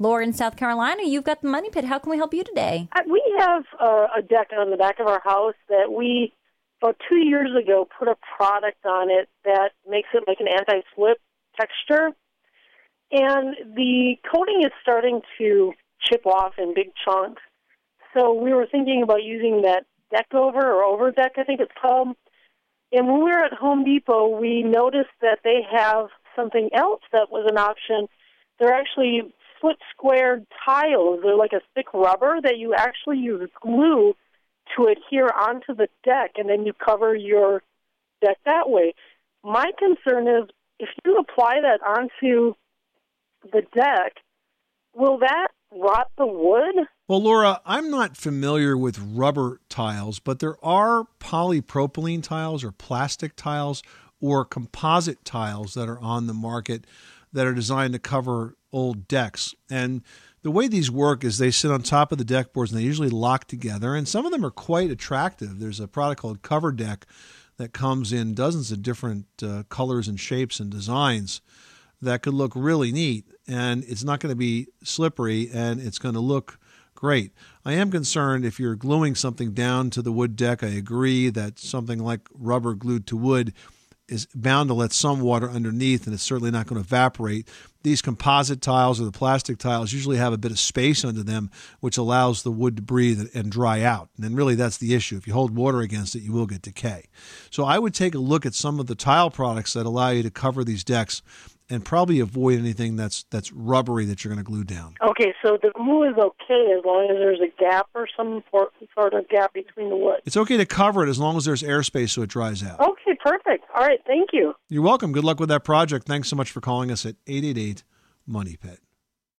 Laura in South Carolina, you've got the Money Pit. How can we help you today? Uh, We have uh, a deck on the back of our house that we, about two years ago, put a product on it that makes it like an anti-slip texture. And the coating is starting to chip off in big chunks. So we were thinking about using that deck over or over deck, I think it's called. And when we were at Home Depot, we noticed that they have something else that was an option. They're actually foot squared tiles. They're like a thick rubber that you actually use glue to adhere onto the deck, and then you cover your deck that way. My concern is if you apply that onto the deck, will that rot the wood? Well, Laura, I'm not familiar with rubber tiles, but there are polypropylene tiles or plastic tiles or composite tiles that are on the market that are designed to cover old decks. And the way these work is they sit on top of the deck boards and they usually lock together, and some of them are quite attractive. There's a product called Cover Deck that comes in dozens of different uh, colors and shapes and designs that could look really neat, and it's not going to be slippery and it's going to look great. I am concerned if you're gluing something down to the wood deck. I agree that something like rubber glued to wood is bound to let some water underneath and it's certainly not going to evaporate. These composite tiles or the plastic tiles usually have a bit of space under them, which allows the wood to breathe and dry out. And really, that's the issue. If you hold water against it, you will get decay. So I would take a look at some of the tile products that allow you to cover these decks and probably avoid anything that's that's rubbery that you're going to glue down. Okay, so the glue is okay as long as there's a gap or some sort of gap between the wood. It's okay to cover it as long as there's airspace so it dries out. All right, thank you. You're welcome. Good luck with that project. Thanks so much for calling us at 888 Money Pit.